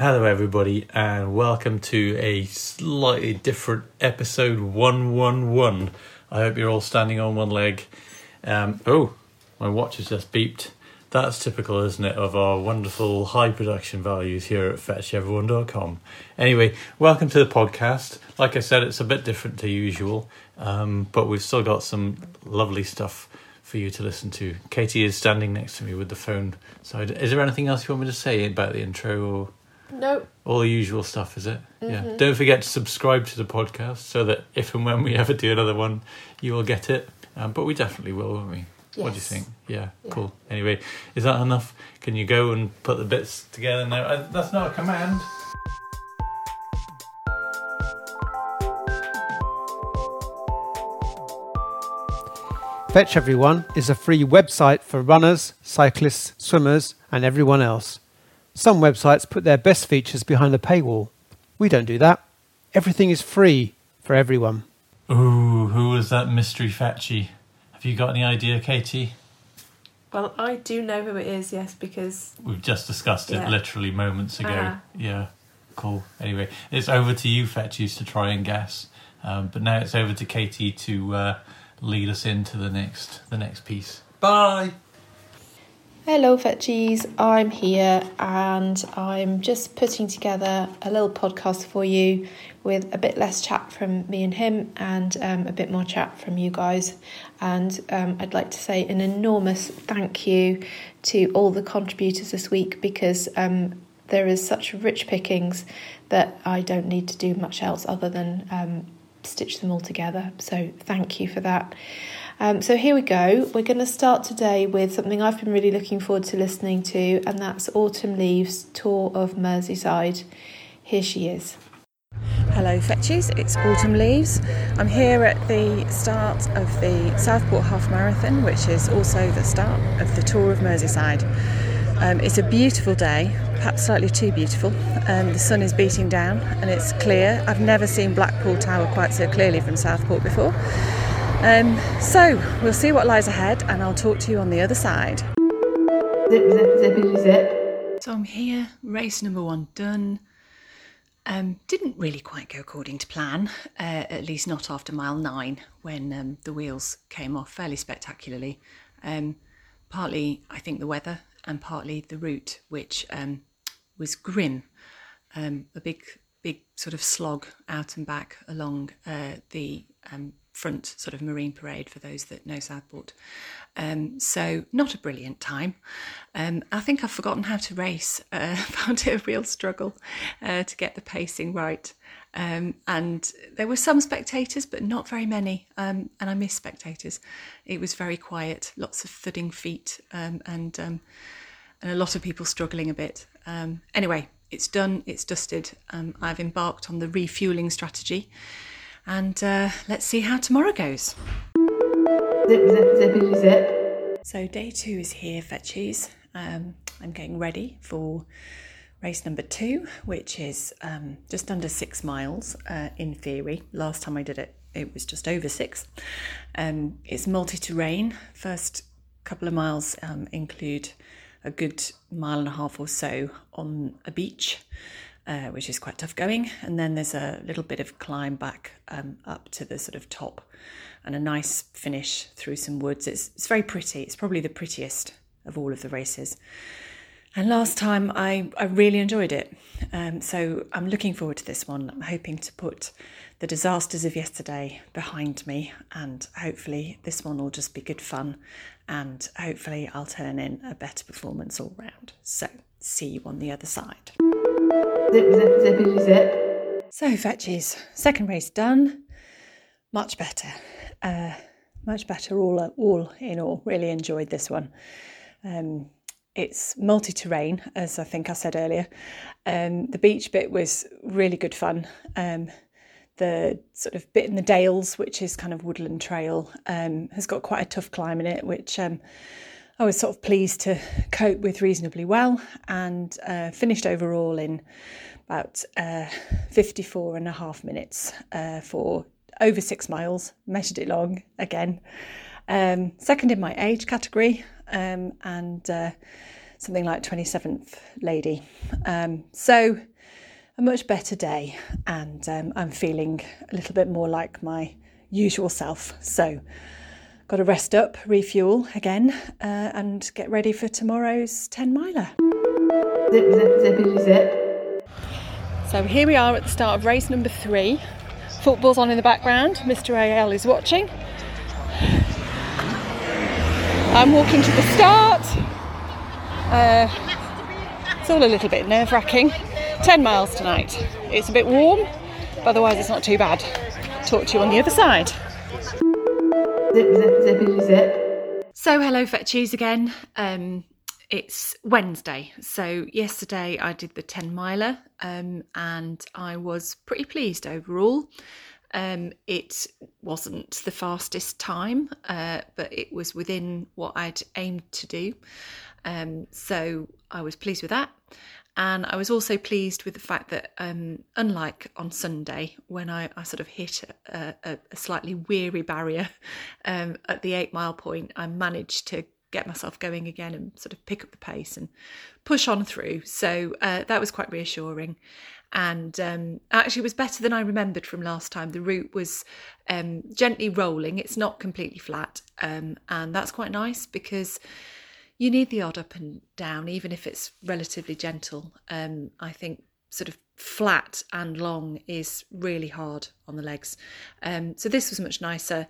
Hello, everybody, and welcome to a slightly different episode 111. I hope you're all standing on one leg. Um, oh, my watch has just beeped. That's typical, isn't it, of our wonderful high production values here at fetcheveryone.com. Anyway, welcome to the podcast. Like I said, it's a bit different to usual, um, but we've still got some lovely stuff for you to listen to. Katie is standing next to me with the phone So, Is there anything else you want me to say about the intro or Nope. all the usual stuff, is it? Yeah. Don't forget to subscribe to the podcast so that if and when we ever do another one, you will get it. Um, but we definitely will, won't we? What do you think? Yeah, Yeah. cool. Anyway, is that enough? Can you go and put the bits together now? Uh, that's not a command. Fetch Everyone is a free website for runners, cyclists, swimmers, and everyone else. Some websites put their best features behind a paywall. We don't do that. Everything is free for everyone. Ooh, who was that mystery fetchy? Have you got any idea, Katie? Well, I do know who it is, yes, because We've just discussed it Yeah. literally moments ago. Ah. Yeah, cool. Anyway, it's over to you, Fetchies, to try and guess. Um, but now it's over to Katie to uh, lead us into the next the next piece. Bye. Hello, Fetchies. I'm here and I'm just putting together a little podcast for you with a bit less chat from me and him and um, a bit more chat from you guys. And um, I'd like to say an enormous thank you to all the contributors this week because um, there is such rich pickings that I don't need to do much else other than um, stitch them all together. So thank you for that. Um, so here we go. We're going to start today with something I've been really looking forward to listening to, and that's Autumn Leaves Tour of Merseyside. Here she is. Hello, Fetchies. It's Autumn Leaves. I'm here at the start of the Southport Half Marathon, which is also the start of the Tour of Merseyside. Um, it's a beautiful day, perhaps slightly too beautiful. Um, the sun is beating down and it's clear. I've never seen Blackpool Tower quite so clearly from Southport before. Um, so we'll see what lies ahead, and I'll talk to you on the other side. Zip, zip, zippity zip. So I'm here, race number one done. Um, didn't really quite go according to plan, uh, at least not after mile nine when um, the wheels came off fairly spectacularly. Um, partly, I think, the weather and partly the route, which um, was grim. Um, a big, big sort of slog out and back along uh, the um, front sort of marine parade for those that know Southport. Um, so not a brilliant time. Um, I think I've forgotten how to race. Uh, found it a real struggle uh, to get the pacing right. Um, and there were some spectators, but not very many. Um, and I miss spectators. It was very quiet, lots of thudding feet, um, and um, and a lot of people struggling a bit. Anyway, it's done, it's dusted. I've embarked on the refueling strategy, and uh, let's see how tomorrow goes. Zip, zip, zippity zip. So, day two is here, Fetchies. Um, I'm getting ready for race number two, which is um, just under six miles uh, in theory. Last time I did it, it was just over six. Um, it's multi terrain. First couple of miles um, include a good mile and a half or so on a beach. Uh, which is quite tough going, and then there's a little bit of climb back um, up to the sort of top, and a nice finish through some woods. It's it's very pretty. It's probably the prettiest of all of the races. And last time I, I really enjoyed it. Um, so I'm looking forward to this one. I'm hoping to put the disasters of yesterday behind me, and hopefully this one will just be good fun, and hopefully I'll turn in a better performance all round. So see you on the other side. Zip, zip, zip. So, fetches, second race done. Much better. Uh, much better all, all in all. Really enjoyed this one. Um, it's multi terrain, as I think I said earlier. Um, the beach bit was really good fun. Um, the sort of bit in the Dales, which is kind of woodland trail, um, has got quite a tough climb in it, which um, I was sort of pleased to cope with reasonably well and uh, finished overall in about uh, 54 and a half minutes uh, for over six miles, measured it long again. Um, second in my age category um, and uh, something like 27th lady. Um, so a much better day, and um, I'm feeling a little bit more like my usual self. So, got to rest up, refuel again, uh, and get ready for tomorrow's 10 miler. Zip, zip, zippity zip. So, here we are at the start of race number three. Football's on in the background. Mr. AL is watching. I'm walking to the start. Uh, it's all a little bit nerve wracking. 10 miles tonight. It's a bit warm, but otherwise it's not too bad. Talk to you on the other side. Zip, zip, zip. So, hello, Fetchies again. Um, it's Wednesday. So, yesterday I did the 10 miler um, and I was pretty pleased overall. Um, it wasn't the fastest time, uh, but it was within what I'd aimed to do. Um, so, I was pleased with that. And I was also pleased with the fact that, um, unlike on Sunday, when I, I sort of hit a, a, a slightly weary barrier um, at the eight mile point, I managed to get myself going again and sort of pick up the pace and push on through. So uh, that was quite reassuring. And um, actually, was better than I remembered from last time. The route was um, gently rolling, it's not completely flat. Um, and that's quite nice because you need the odd up and down, even if it's relatively gentle. Um, I think sort of flat and long is really hard on the legs. Um, so this was much nicer.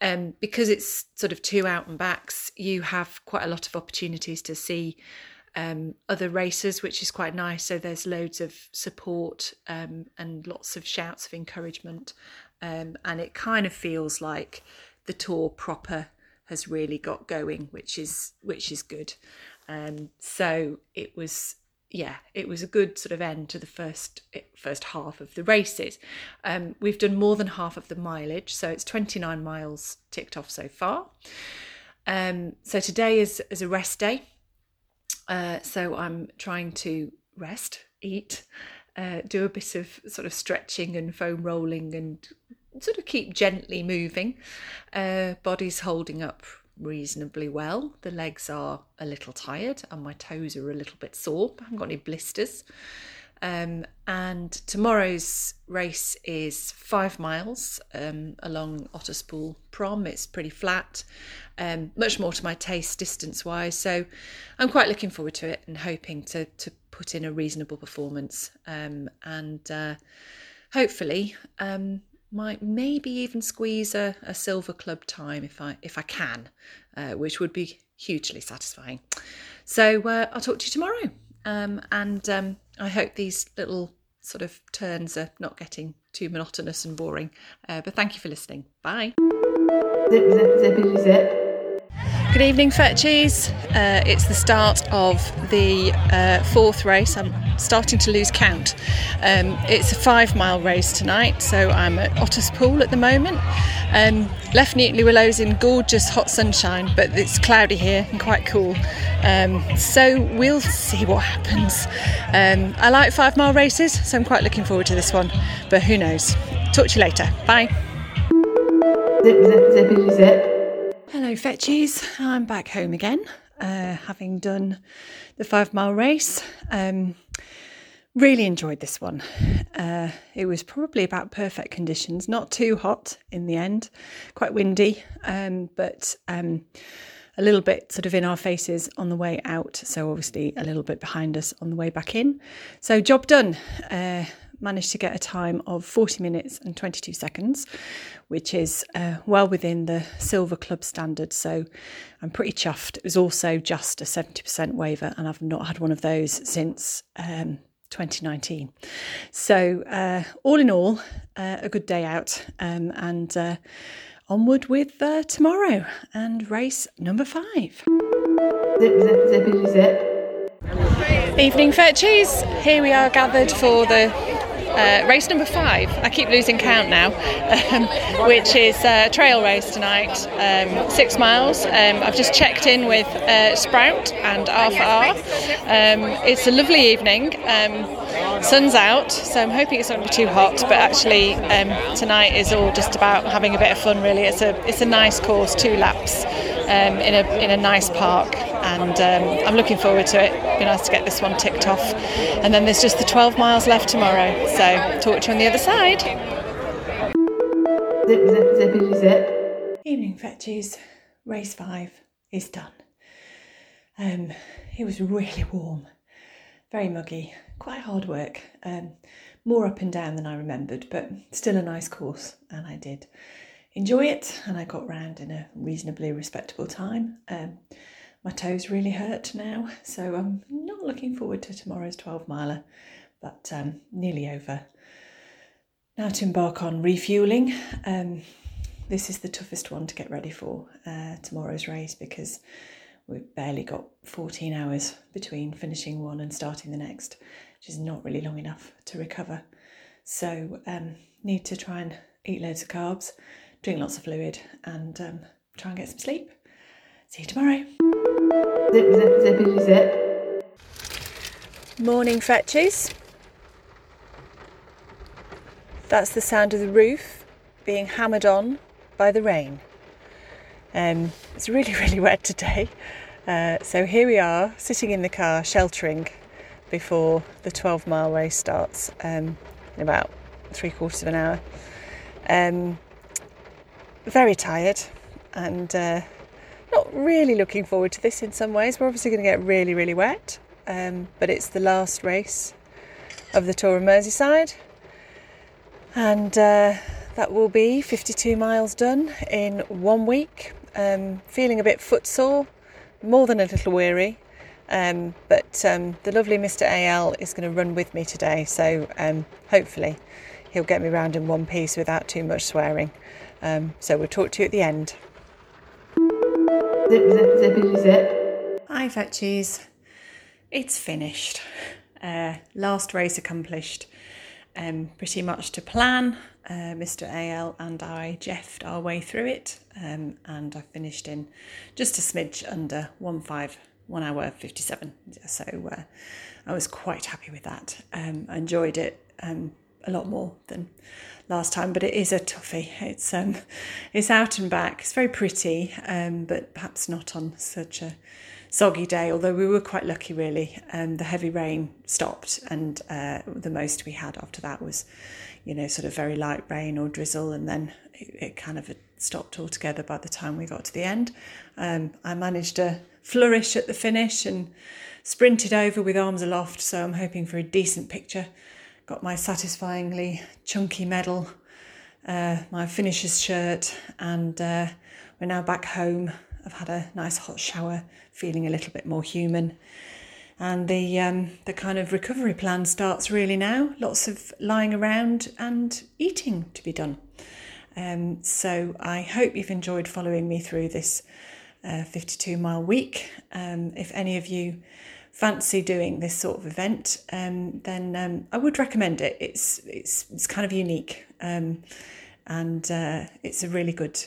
Um, because it's sort of two out and backs, you have quite a lot of opportunities to see um, other racers, which is quite nice. So there's loads of support um, and lots of shouts of encouragement. Um, and it kind of feels like the tour proper has really got going, which is which is good. Um, so it was yeah, it was a good sort of end to the first first half of the races. Um, we've done more than half of the mileage, so it's 29 miles ticked off so far. Um, so today is is a rest day. Uh, so I'm trying to rest, eat, uh, do a bit of sort of stretching and foam rolling and sort of keep gently moving. Uh, body's holding up reasonably well. The legs are a little tired and my toes are a little bit sore. I haven't got any blisters. Um, and tomorrow's race is five miles um, along Otterspool Prom. It's pretty flat, um, much more to my taste distance wise. So I'm quite looking forward to it and hoping to, to put in a reasonable performance um, and uh, hopefully um, might maybe even squeeze a, a silver club time if I if I can, uh, which would be hugely satisfying. So uh, I'll talk to you tomorrow, um, and um, I hope these little sort of turns are not getting too monotonous and boring. Uh, but thank you for listening. Bye. Zip, zip, zippity zip. Good evening, Fetchies. Uh, it's the start of the uh, fourth race. I'm starting to lose count. Um, it's a five mile race tonight, so I'm at Otterspool at the moment. Um, left Newton-le-Willows in gorgeous hot sunshine, but it's cloudy here and quite cool. Um, so we'll see what happens. Um, I like five mile races, so I'm quite looking forward to this one, but who knows? Talk to you later. Bye. Zip, zip, zippity zip. Hello, Fetchies. I'm back home again, uh, having done the five mile race. Um, really enjoyed this one. Uh, it was probably about perfect conditions, not too hot in the end, quite windy, um, but um, a little bit sort of in our faces on the way out. So, obviously, a little bit behind us on the way back in. So, job done. Uh, managed to get a time of 40 minutes and 22 seconds, which is uh, well within the Silver Club standard. So I'm pretty chuffed. It was also just a 70% WAVA, and I've not had one of those since. Um, 2019. So, uh, all in all, uh, a good day out um, and uh, onward with uh, tomorrow and race number five. Zip, zip, zip. Evening Fetchies, here we are gathered for the uh, race number five. I keep losing count now, um, which is a trail race tonight, um, six miles. Um, I've just checked in with uh, Sprout and R4R. Um, it's a lovely evening. Um, sun's out, so I'm hoping it's not going to be too hot. But actually, um, tonight is all just about having a bit of fun. Really, it's a it's a nice course, two laps in a in a nice park, and I'm looking forward to it. Be nice to get this one ticked off. And then there's just the 12 miles left tomorrow. So talk to you on the other side. Zip, zip, zippity zip. Evening fetches. Race five is done. Um, it was really warm, very muggy, quite hard work. Um, more up and down than I remembered, but still a nice course, and I did enjoy it. And I got round in a reasonably respectable time. Um, my toes really hurt now, so I'm not looking forward to tomorrow's 12 miler, but um, nearly over. Now to embark on refueling. Um, this is the toughest one to get ready for uh, tomorrow's race because we've barely got 14 hours between finishing one and starting the next, which is not really long enough to recover. So, um, need to try and eat loads of carbs, drink lots of fluid, and um, try and get some sleep. See you tomorrow. Zip, zip, zippity zip. Morning fetches. That's the sound of the roof being hammered on by the rain. Um, it's really, really wet today. Uh, so here we are, sitting in the car, sheltering before the 12 mile race starts um, in about three quarters of an hour. Um, very tired and uh, not really looking forward to this in some ways. We're obviously going to get really, really wet, um, but it's the last race of the Tour of Merseyside. And uh, that will be 52 miles done in one week. Um, feeling a bit footsore, more than a little weary. Um, but um, the lovely Mr. AL is going to run with me today, so um, hopefully he'll get me round in one piece without too much swearing. Um, so we'll talk to you at the end. Zip, zip, zip. Hi, Fetchies. It's finished. Uh, last race accomplished. Um, pretty much to plan. Uh, Mr. AL and I jeffed our way through it, um, and I finished in just a smidge under one five, one hour fifty seven. So uh, I was quite happy with that. Um, I enjoyed it um, a lot more than last time, but it is a toughie. It's um, it's out and back. It's very pretty, um, but perhaps not on such a soggy day. Although we were quite lucky, really. Um, the heavy rain stopped, and uh, the most we had after that was, you know, sort of very light rain or drizzle, and then it, it kind of stopped altogether by the time we got to the end. Um, I managed to flourish at the finish and sprinted over with arms aloft, so I'm hoping for a decent picture got my satisfyingly chunky medal, uh, my finisher's shirt, and uh, we're now back home. I've had a nice hot shower, feeling a little bit more human. And the um, the kind of recovery plan starts really now. Lots of lying around and eating to be done. Um, so I hope you've enjoyed following me through this uh, 52 mile week. Um, if any of you fancy doing this sort of event, um, then um, I would recommend it. It's it's it's kind of unique, um, and uh, it's a really good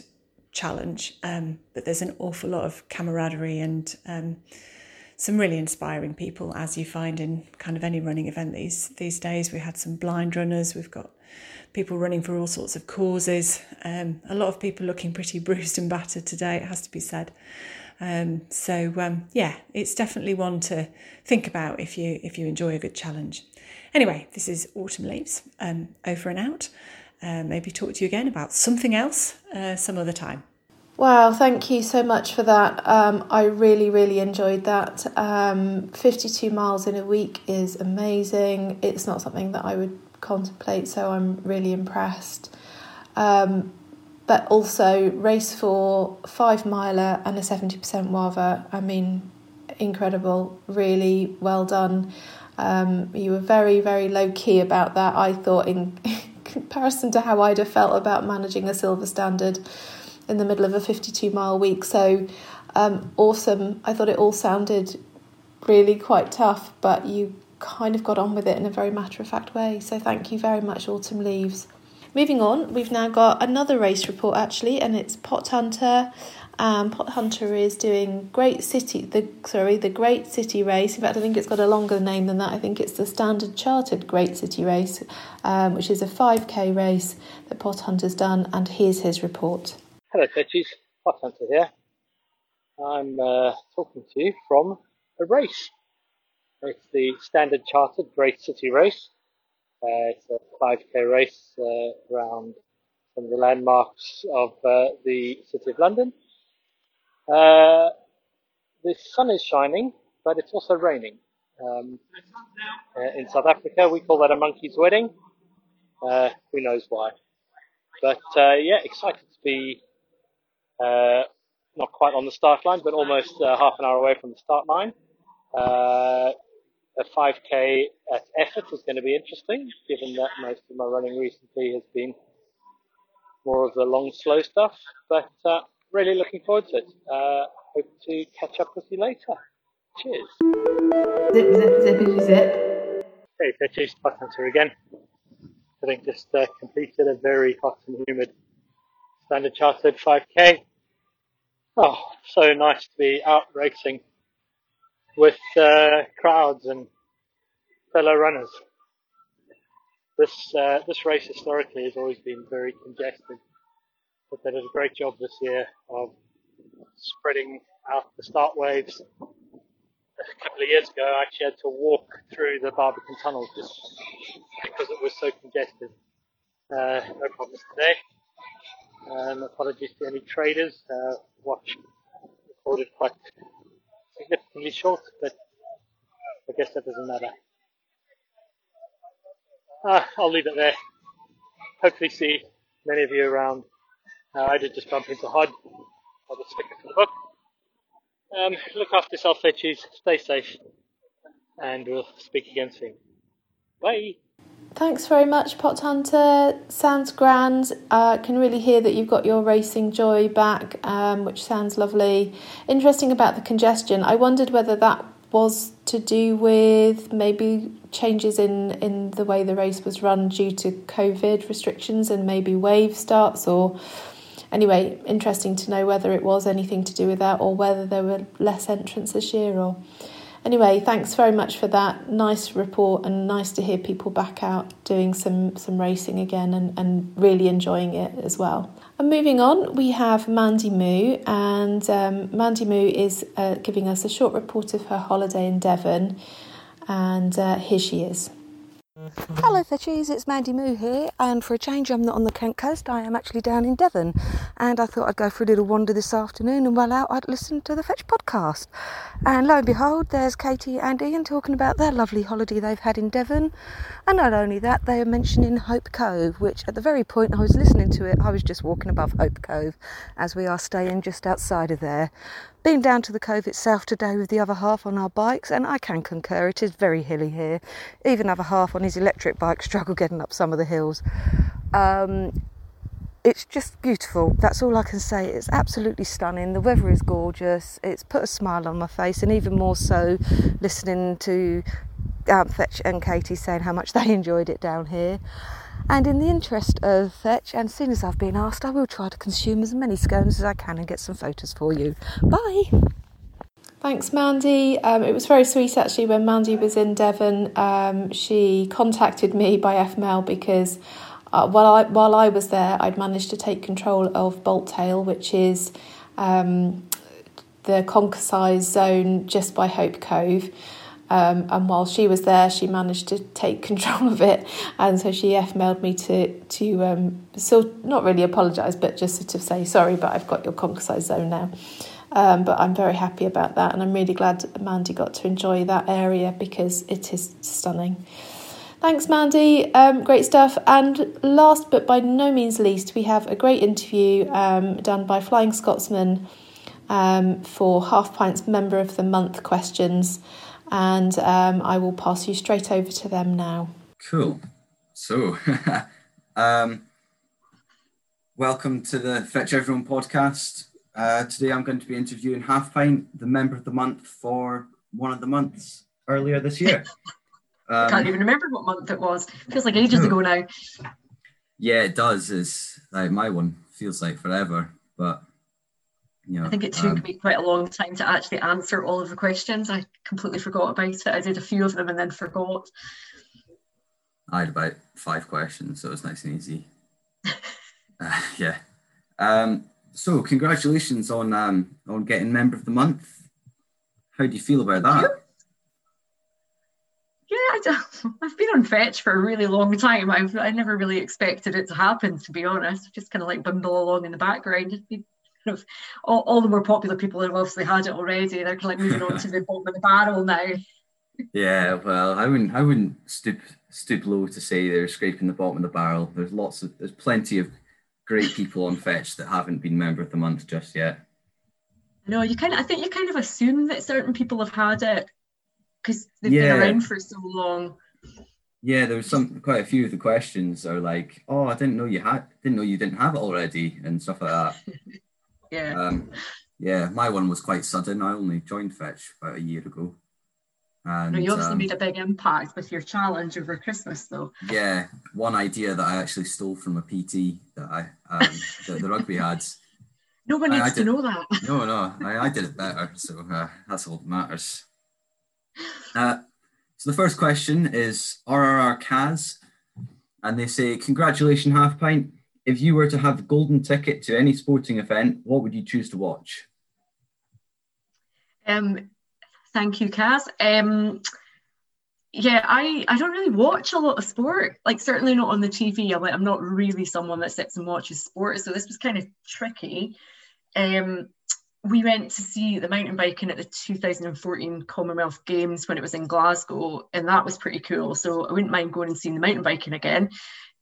challenge. Um, but there's an awful lot of camaraderie and um, some really inspiring people, as you find in kind of any running event these these days. We had some blind runners. We've got people running for all sorts of causes. Um, a lot of people looking pretty bruised and battered today. It has to be said. Um, so um, yeah, it's definitely one to think about if you if you enjoy a good challenge. Anyway, this is Autumn Leaves. Um, over and out. Uh, maybe talk to you again about something else uh, some other time. Wow, thank you so much for that. Um, I really, really enjoyed that. Um, 52 miles in a week is amazing. It's not something that I would contemplate, so I'm really impressed. Um, but also race for five miler and a 70% WAVA. I mean, incredible, really well done. Um, you were very, very low key about that, I thought, in comparison to how I'd have felt about managing a silver standard in the middle of a 52 mile week. So um, awesome. I thought it all sounded really quite tough, but you kind of got on with it in a very matter of fact way. So thank you very much, Autumn Leaves. Moving on, we've now got another race report actually, and it's Pot Hunter. Um, Pot Hunter is doing Great City, the sorry, the Great City Race. In fact, I think it's got a longer name than that. I think it's the Standard Chartered Great City Race, um, which is a 5k race that Pot Hunter's done. And here's his report. Hello, Fetchies. Pot Hunter here. I'm uh, talking to you from a race It's the Standard Chartered Great City Race. Uh, it's a 5k race uh, around some of the landmarks of uh, the City of London. Uh, the sun is shining, but it's also raining. Um, uh, in South Africa, we call that a monkey's wedding. Uh, who knows why? But yeah, excited to be not quite on the start line, but almost half an hour away from the start line. A 5k at effort is going to be interesting, given that most of my running recently has been more of the long, slow stuff. But uh, really looking forward to it. Uh, hope to catch up with you later. Cheers. Zip, zip, zippity zip. Hey, Fetchies, Pot Hunter again. I think just uh, completed a very hot and humid standard chartered 5k. Oh, so nice to be out racing with uh, crowds and fellow runners. This uh, this race historically has always been very congested, but they did a great job this year of spreading out the start waves. A couple of years ago, I actually had to walk through the Barbican Tunnel just because it was so congested. Uh, no problems today. Um, apologies to any traders. Uh, watch recorded quite short, but I guess that doesn't matter. Uh, I'll leave it there. Hopefully see many of you around. Uh, I did just bump into Hod. I'll just stick it to the book. Um, look after yourself, Fitchies. Stay safe. And we'll speak again soon. Bye. Thanks very much, Pot Hunter. Sounds grand. I uh, can really hear that you've got your racing joy back, um, which sounds lovely. Interesting about the congestion. I wondered whether that was to do with maybe changes in, in the way the race was run due to COVID restrictions and maybe wave starts or anyway, interesting to know whether it was anything to do with that or whether there were less entrants this year or anyway, thanks very much for that nice report and nice to hear people back out doing some, some racing again and, and really enjoying it as well. And moving on, we have Mandy Moo, and um, Mandy Moo is uh, giving us a short report of her holiday in Devon, and uh, here she is. Hello Fetchies, it's Mandy Moo here, and for a change, I'm not on the Kent coast, I am actually down in Devon. And I thought I'd go for a little wander this afternoon, and while out, I'd listen to the Fetch podcast. And lo and behold, there's Katie and Ian talking about their lovely holiday they've had in Devon. And not only that, they are mentioning Hope Cove, which at the very point I was listening to it, I was just walking above Hope Cove, as we are staying just outside of there. Been down to the cove itself today with the other half on our bikes, and I can concur, it is very hilly here. Even other half on his electric bike struggle getting up some of the hills. Um, it's just beautiful. That's all I can say. It's absolutely stunning. The weather is gorgeous. It's put a smile on my face, and even more so listening to um, Fetch and Katie saying how much they enjoyed it down here. And in the interest of Fetch, and soon as I've been asked, I will try to consume as many scones as I can and get some photos for you. Bye! Thanks, Mandy. Um, it was very sweet actually when Mandy was in Devon. Um, she contacted me by FML because uh, while I while I was there, I'd managed to take control of Bolt Tail, which is um, the conquer size zone just by Hope Cove. Um, and while she was there, she managed to take control of it, and so she emailed me to to um, so not really apologise, but just sort of say sorry, but I've got your size zone now. Um, but I'm very happy about that, and I'm really glad Mandy got to enjoy that area because it is stunning. Thanks, Mandy. Um, great stuff. And last but by no means least, we have a great interview um, done by Flying Scotsman um, for Half Pints Member of the Month questions and um, I will pass you straight over to them now. Cool. So, um, welcome to the Fetch Everyone podcast. Uh, today I'm going to be interviewing Half Pint, the member of the month for one of the months earlier this year. Um, I can't even remember what month it was. Feels like ages ago now. Yeah, it does. It's like my one feels like forever, but I think it took um, me quite a long time to actually answer all of the questions. I completely forgot about it. I did a few of them and then forgot. I had about five questions, so it was nice and easy. uh, yeah. Um, so congratulations on um, on getting member of the month. How do you feel about that? You yeah, I have been on fetch for a really long time. I've I never really expected it to happen, to be honest. Just kind of like bimble along in the background. Kind of, all, all the more popular people have obviously had it already. They're kind of like moving on to the bottom of the barrel now. Yeah, well, I wouldn't I wouldn't stoop stoop low to say they're scraping the bottom of the barrel. There's lots of there's plenty of great people on fetch that haven't been member of the month just yet. No, you kind of I think you kind of assume that certain people have had it because they've yeah. been around for so long. Yeah, there was some quite a few of the questions are like, "Oh, I didn't know you had, didn't know you didn't have it already," and stuff like that. yeah. Um, yeah, my one was quite sudden. I only joined Fetch about a year ago. And, no, you obviously um, made a big impact with your challenge over Christmas, though. Yeah, one idea that I actually stole from a PT that I um, that the rugby had. No one needs I, I did, to know that. No, no, I, I did it better, so uh, that's all that matters. Uh, so the first question is RRR Kaz, and they say, "Congratulations, half pint. If you were to have a golden ticket to any sporting event, what would you choose to watch?" Um, thank you, Kaz. Um, yeah, I, I don't really watch a lot of sport. Like certainly not on the TV. I'm like I'm not really someone that sits and watches sport, so this was kind of tricky. Um, we went to see the mountain biking at the 2014 Commonwealth Games when it was in Glasgow, and that was pretty cool. So I wouldn't mind going and seeing the mountain biking again.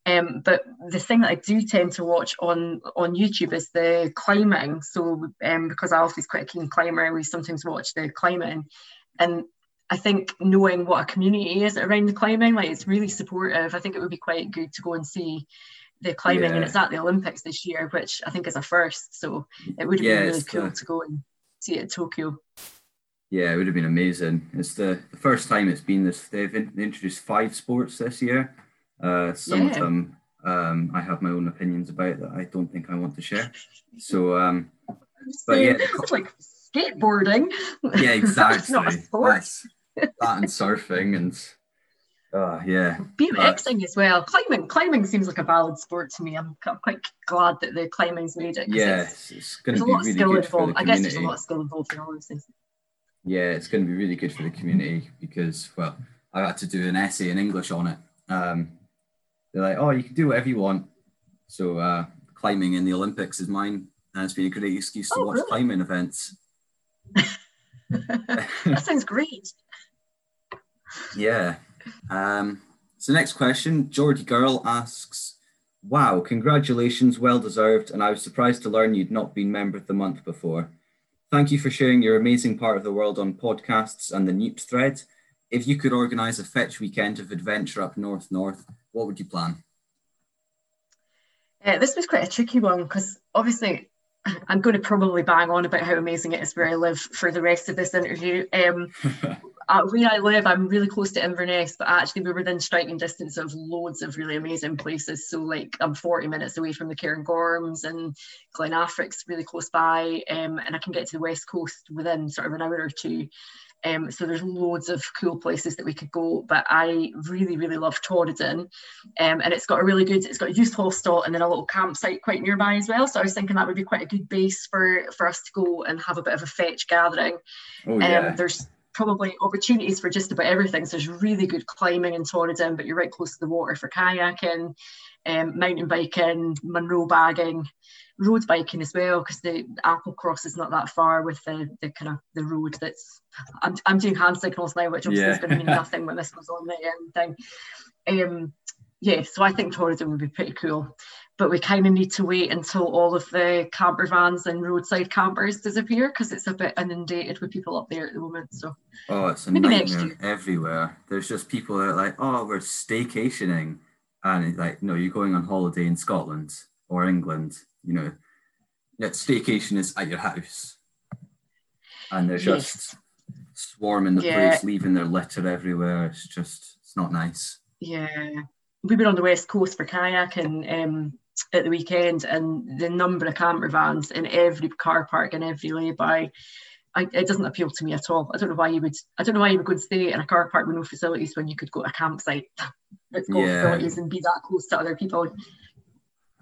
Um, but the thing that I do tend to watch on on YouTube is the climbing. So um, because Alfie's quite a keen climber, we sometimes watch the climbing, and I think knowing what a community is around the climbing, like it's really supportive. I think it would be quite good to go and see the climbing, yeah. and it's at the Olympics this year, which I think is a first. So it would have yeah, been really cool the, to go and see it at Tokyo. Yeah, it would have been amazing. It's the, the first time it's been this. They've introduced five sports this year. Uh, some yeah. of them um, I have my own opinions about that I don't think I want to share. So, um, but yeah, like skateboarding. Yeah, exactly. not a sport. That's, that and surfing and uh, yeah. BMXing as well. Climbing, climbing seems like a valid sport to me. I'm, I'm quite glad that the climbing's made it. Yeah, it's, it's going to be really good involved. for the community. I guess there's a lot of skill involved in all those things. Yeah, it's going to be really good for the community because, well, I had to do an essay in English on it. Um, they're like, oh, you can do whatever you want. So uh, climbing in the Olympics is mine, and it's been a great excuse to oh, watch really? climbing events. that sounds great. Yeah, um, so next question, Geordie Girl asks, Wow, congratulations, well deserved, and I was surprised to learn you'd not been member of the month before. Thank you for sharing your amazing part of the world on podcasts and the Neat thread. If you could organise a fetch weekend of adventure up north north, what would you plan? Uh, this was quite a tricky one because obviously I'm going to probably bang on about how amazing it is where I live for the rest of this interview. Um, uh, where I live, I'm really close to Inverness, but actually we're within striking distance of loads of really amazing places. So like I'm 40 minutes away from the Cairngorms and Glen Affric's really close by, um, and I can get to the west coast within sort of an hour or two. Um, so there's loads of cool places that we could go, but I really, really love Torridon. Um, and it's got a really good, it's got a youth hostel and then a little campsite quite nearby as well. So I was thinking that would be quite a good base for, for us to go and have a bit of a fetch gathering. Oh, yeah. Um, there's probably opportunities for just about everything. So there's really good climbing in Torridon, but you're right close to the water for kayaking, um, mountain biking, Munro bagging, road biking as well, because the Applecross is not that far with the, the kind of the road that's I'm, I'm doing hand signals now, which obviously yeah. is going to mean nothing when this goes on the um, thing. Um, yeah, so I think Torridon would be pretty cool but we kind of need to wait until all of the camper vans and roadside campers disappear because it's a bit inundated with people up there at the moment. So oh, it's a maybe nightmare everywhere. There's just people that are like, oh, we're staycationing, and like, no, you're going on holiday in Scotland or England. You know, yet staycation is at your house, and they're just yes. swarming the yeah. place, leaving their litter everywhere. It's just, it's not nice. Yeah, we've been on the west coast for kayaking um, at the weekend, and the number of camper vans in every car park and every lay-by, I, it doesn't appeal to me at all. I don't know why you would. I don't know why you would go and stay in a car park with no facilities when you could go to a campsite that's got yeah. facilities and be that close to other people.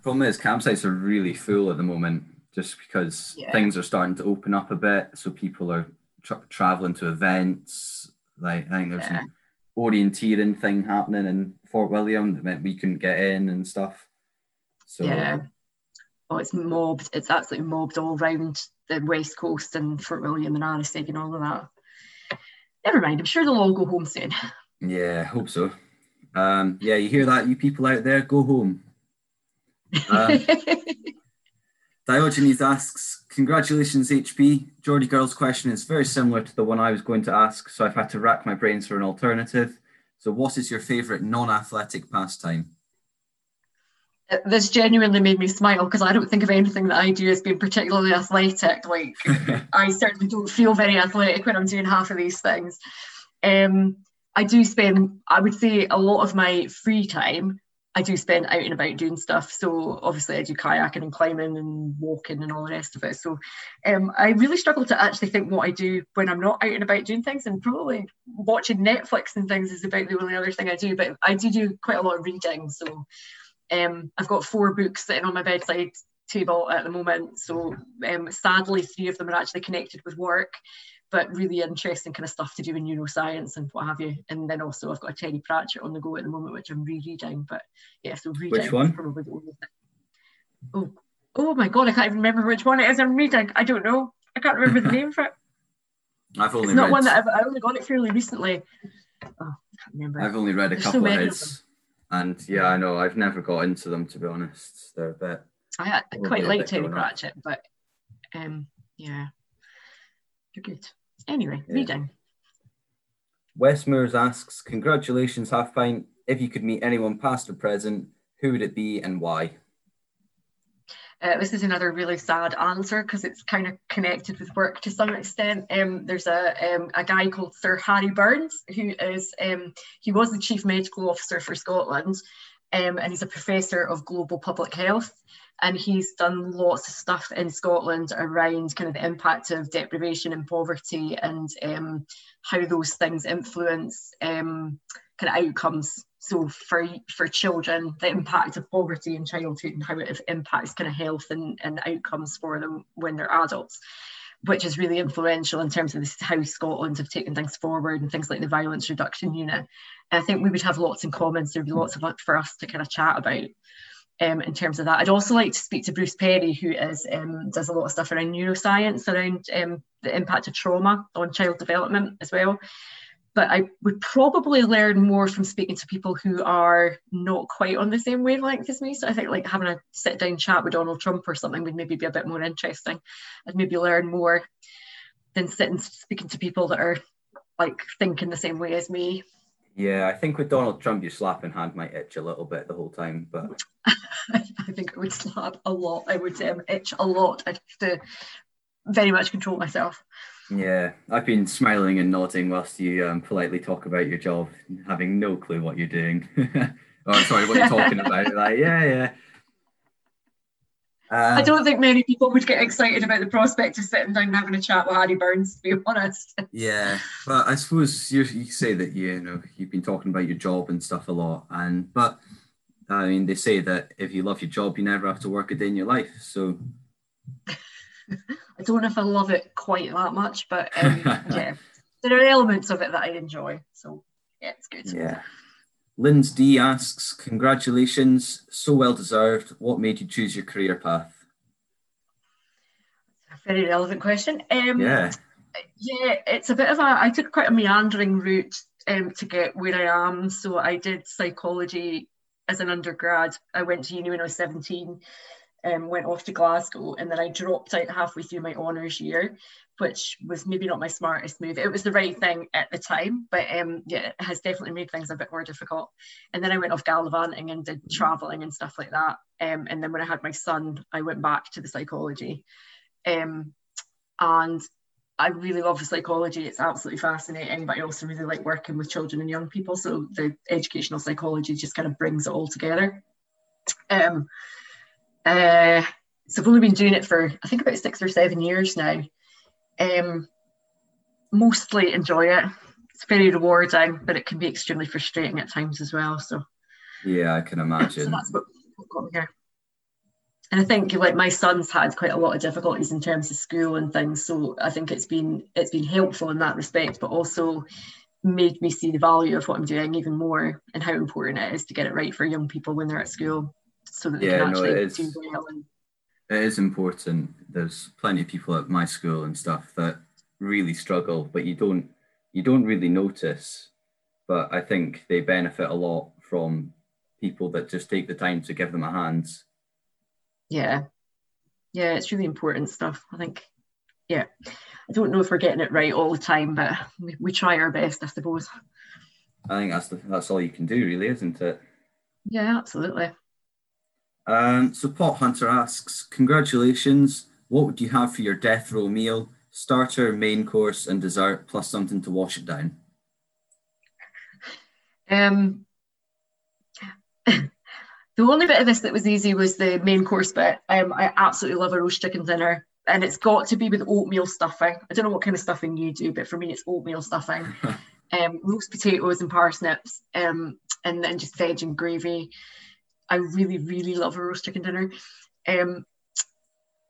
Problem is, campsites are really full at the moment, just because yeah. things are starting to open up a bit. So people are tra- traveling to events. Like I think there's yeah. some orienteering thing happening in Fort William that meant we couldn't get in and stuff. So yeah. Oh, it's mobbed. It's absolutely mobbed all around the west coast and Fort William and Arisaig and all of that. Never mind. I'm sure they'll all go home soon. Yeah, hope so. Um, yeah, you hear that, you people out there, go home. Um, Diogenes asks, Congratulations, HP. Geordie Girl's question is very similar to the one I was going to ask, so I've had to rack my brains for an alternative. So, what is your favourite non athletic pastime? This genuinely made me smile because I don't think of anything that I do as being particularly athletic. Like, I certainly don't feel very athletic when I'm doing half of these things. Um, I do spend, I would say, a lot of my free time I do spend out and about doing stuff. So obviously I do kayaking and climbing and walking and all the rest of it. So um, I really struggle to actually think what I do when I'm not out and about doing things and probably watching Netflix and things is about the only other thing I do. But I do do quite a lot of reading. So um, I've got four books sitting on my bedside table at the moment. So um, sadly, three of them are actually connected with work but really interesting kind of stuff to do in neuroscience and what have you. And then also I've got a Terry Pratchett on the go at the moment, which I'm rereading. But yeah, so reading which one? probably the only thing. Oh, oh my god, I can't even remember which one it is I'm reading. I don't know. I can't remember the name for it. I've only it's not read, one that I've, I only got it fairly recently. Oh, I can't remember. I've only read a There's couple so of his, and yeah, I know I've never got into them to be honest. They're a bit. I, I quite like Terry. Pratchett, but um, yeah, they're good. Anyway, Yeah. reading. Wes Moores asks, "Congratulations, Half Pint. If you could meet anyone past or present, who would it be and why?" Uh, this is another really sad answer because it's kind of connected with work to some extent. Um, there's a um, a guy called Sir Harry Burns who is um, he was the chief medical officer for Scotland, um, and he's a professor of global public health. And he's done lots of stuff in Scotland around kind of the impact of deprivation and poverty and um, how those things influence um, kind of outcomes. So for for children, the impact of poverty in childhood and how it impacts kind of health and, and outcomes for them when they're adults, which is really influential in terms of this, how Scotland have taken things forward and things like the violence reduction unit. And I think we would have lots in common. So there'd be lots of for us to kind of chat about. Um, in terms of that, I'd also like to speak to Bruce Perry, who is um, does a lot of stuff around neuroscience, around um, the impact of trauma on child development as well but I would probably learn more from speaking to people who are not quite on the same wavelength as me. So I think like having a sit down chat with Donald Trump or something would maybe be a bit more interesting. I'd maybe learn more than sitting speaking to people that are like thinking the same way as me. Yeah, I think with Donald Trump, your slapping hand might itch a little bit the whole time, but I think I would slap a lot. I would um, itch a lot. I'd have to very much control myself. Yeah, I've been smiling and nodding whilst you um, politely talk about your job, having no clue what you're doing. oh, sorry, what you're talking about. Like, yeah, yeah. Um, I don't think many people would get excited about the prospect of sitting down and having a chat with Harry Burns, to be honest. Yeah, but I suppose you you say that you know you've been talking about your job and stuff a lot, and but I mean they say that if you love your job, you never have to work a day in your life. So I don't know if I love it quite that much, but um, yeah, there are elements of it that I enjoy. So yeah, it's good. yeah. Linz D asks, "Congratulations, so well deserved. What made you choose your career path?" Very relevant question. Um, Yeah, yeah, it's a bit of a. I took quite a meandering route um, to get where I am. So I did psychology as an undergrad. I went to uni when I was 17, um, went off to Glasgow, and then I dropped out halfway through my honours year, which was maybe not my smartest move. It was the right thing at the time, but um, yeah, it has definitely made things a bit more difficult. And then I went off gallivanting and did travelling and stuff like that. Um, and then when I had my son, I went back to the psychology. Um, and I really love the psychology. It's absolutely fascinating, but I also really like working with children and young people. So the educational psychology just kind of brings it all together. Um, uh, so I've only been doing it for I think about six or seven years now. Um, mostly enjoy it. It's very rewarding, but it can be extremely frustrating at times as well. So yeah, I can so imagine. that's what what got me here. And I think like my son's had quite a lot of difficulties in terms of school and things. So I think it's been it's been helpful in that respect, but also made me see the value of what I'm doing even more and how important it is to get it right for young people when they're at school so that they Yeah, can no, actually it is. do well. And, It is important. There's plenty of people at my school and stuff that really struggle, but you don't you don't really notice. But I think they benefit a lot from people that just take the time to give them a hand. yeah. Yeah, it's really important stuff. I think, yeah. I don't know if we're getting it right all the time, but we, we try our best, I suppose. I think that's the, that's all you can do, really, isn't it? Yeah, absolutely. Um, so Pot Hunter asks, congratulations. What would you have for your death row meal? Starter, main course, and dessert, plus something to wash it down. Um, the only bit of this that was easy was the main course bit. Um, I absolutely love a roast chicken dinner, and it's got to be with oatmeal stuffing. I don't know what kind of stuffing you do, but for me, it's oatmeal stuffing. um, roast potatoes and parsnips, um, and then just veg and gravy. I really, really love a roast chicken dinner. Um,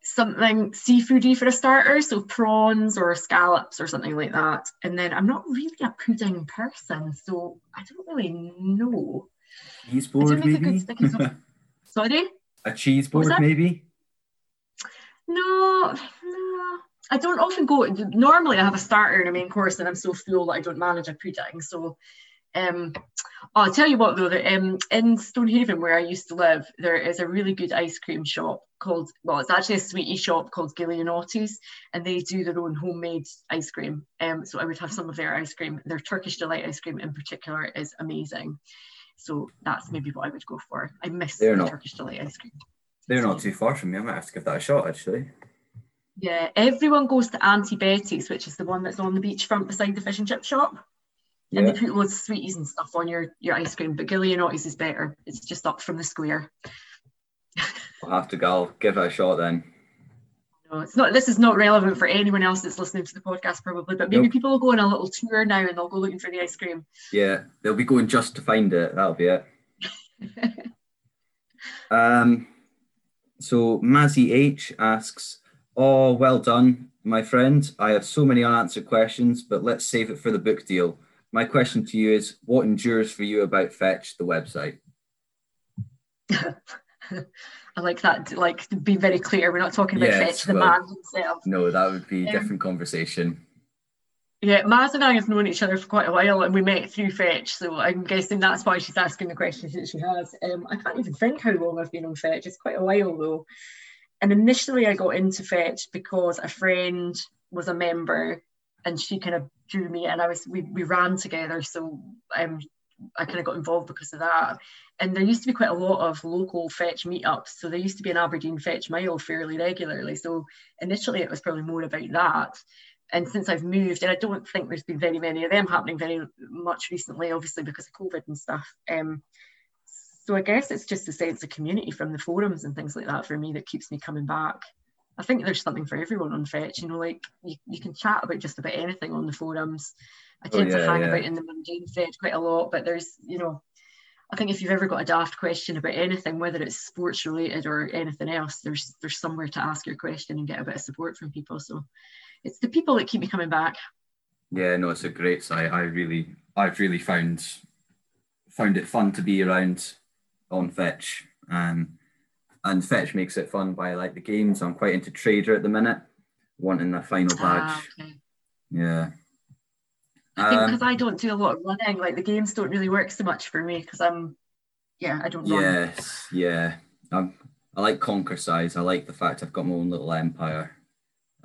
something seafoody for a starter, so prawns or scallops or something like that. And then I'm not really a pudding person, so I don't really know. Cheese board, a maybe? good sticky sauce. Sorry? a cheese board, maybe? No, no. I don't often go. Normally, I have a starter and a main course, and I'm so full that I don't manage a pudding. So, um, I'll tell you what though. That um, in Stonehaven, where I used to live, there is a really good ice cream shop called. Well, it's actually a sweetie shop called Giulianotti's, and they do their own homemade ice cream. Um, so I would have some of their ice cream. Their Turkish delight ice cream in particular is amazing. So that's maybe what I would go for. I miss They're the not- Turkish delight ice cream. They're not too far from me. I might have to give that a shot, actually. Yeah, everyone goes to Auntie Betty's, which is the one that's on the beachfront beside the fish and chip shop. And Yeah. they put loads of sweeties and stuff on your, your ice cream. But Giulianotti's is better. It's just up from the square. I'll have to go. I'll give it a shot then. No, it's not. This is not relevant for anyone else that's listening to the podcast, probably. But maybe Nope. people will go on a little tour now and they'll go looking for the ice cream. Yeah, they'll be going just to find it. That'll be it. um, so Mazzy H asks, "Oh, well done, my friend. I have so many unanswered questions, but let's save it for the book deal. My question to you is, what endures for you about Fetch, the website? I like that. Like to be very clear, we're not talking about Yes, Fetch the well- man himself. No, that would be a Um, different conversation. Yeah, Maz and I have known each other for quite a while, and we met through Fetch. So I'm guessing that's why she's asking the questions that she has. Um, I can't even think how long I've been on Fetch. It's quite a while though. And initially, I got into Fetch because a friend was a member, and she kind of drew me, and I was we, we ran together. So um, I kind of got involved because of that. And there used to be quite a lot of local fetch meetups. So there used to be an Aberdeen fetch mile fairly regularly. So initially it was probably more about that. And since I've moved, and I don't think there's been very many of them happening very much recently, obviously because of COVID and stuff. Um, so I guess it's just the sense of community from the forums and things like that for me that keeps me coming back. I think there's something for everyone on Fetch. You know, like you, you can chat about just about anything on the forums. I Oh, tend yeah, to hang yeah. about in the mundane Fetch quite a lot, but there's, you know, I think if you've ever got a daft question about anything, whether it's sports related or anything else, there's there's somewhere to ask your question and get a bit of support from people. So it's the people that keep me coming back. Yeah, no, it's a great site. I really, I've really found found it fun to be around on Fetch. Um, and Fetch makes it fun by like the games. I'm quite into Trader at the minute, wanting a final badge. Ah, okay. Yeah. I think Um, because I don't do a lot of running, like the games don't really work so much for me because I'm, yeah, I don't run. yes, yeah. I'm, I like conquer size. I like the fact I've got my own little empire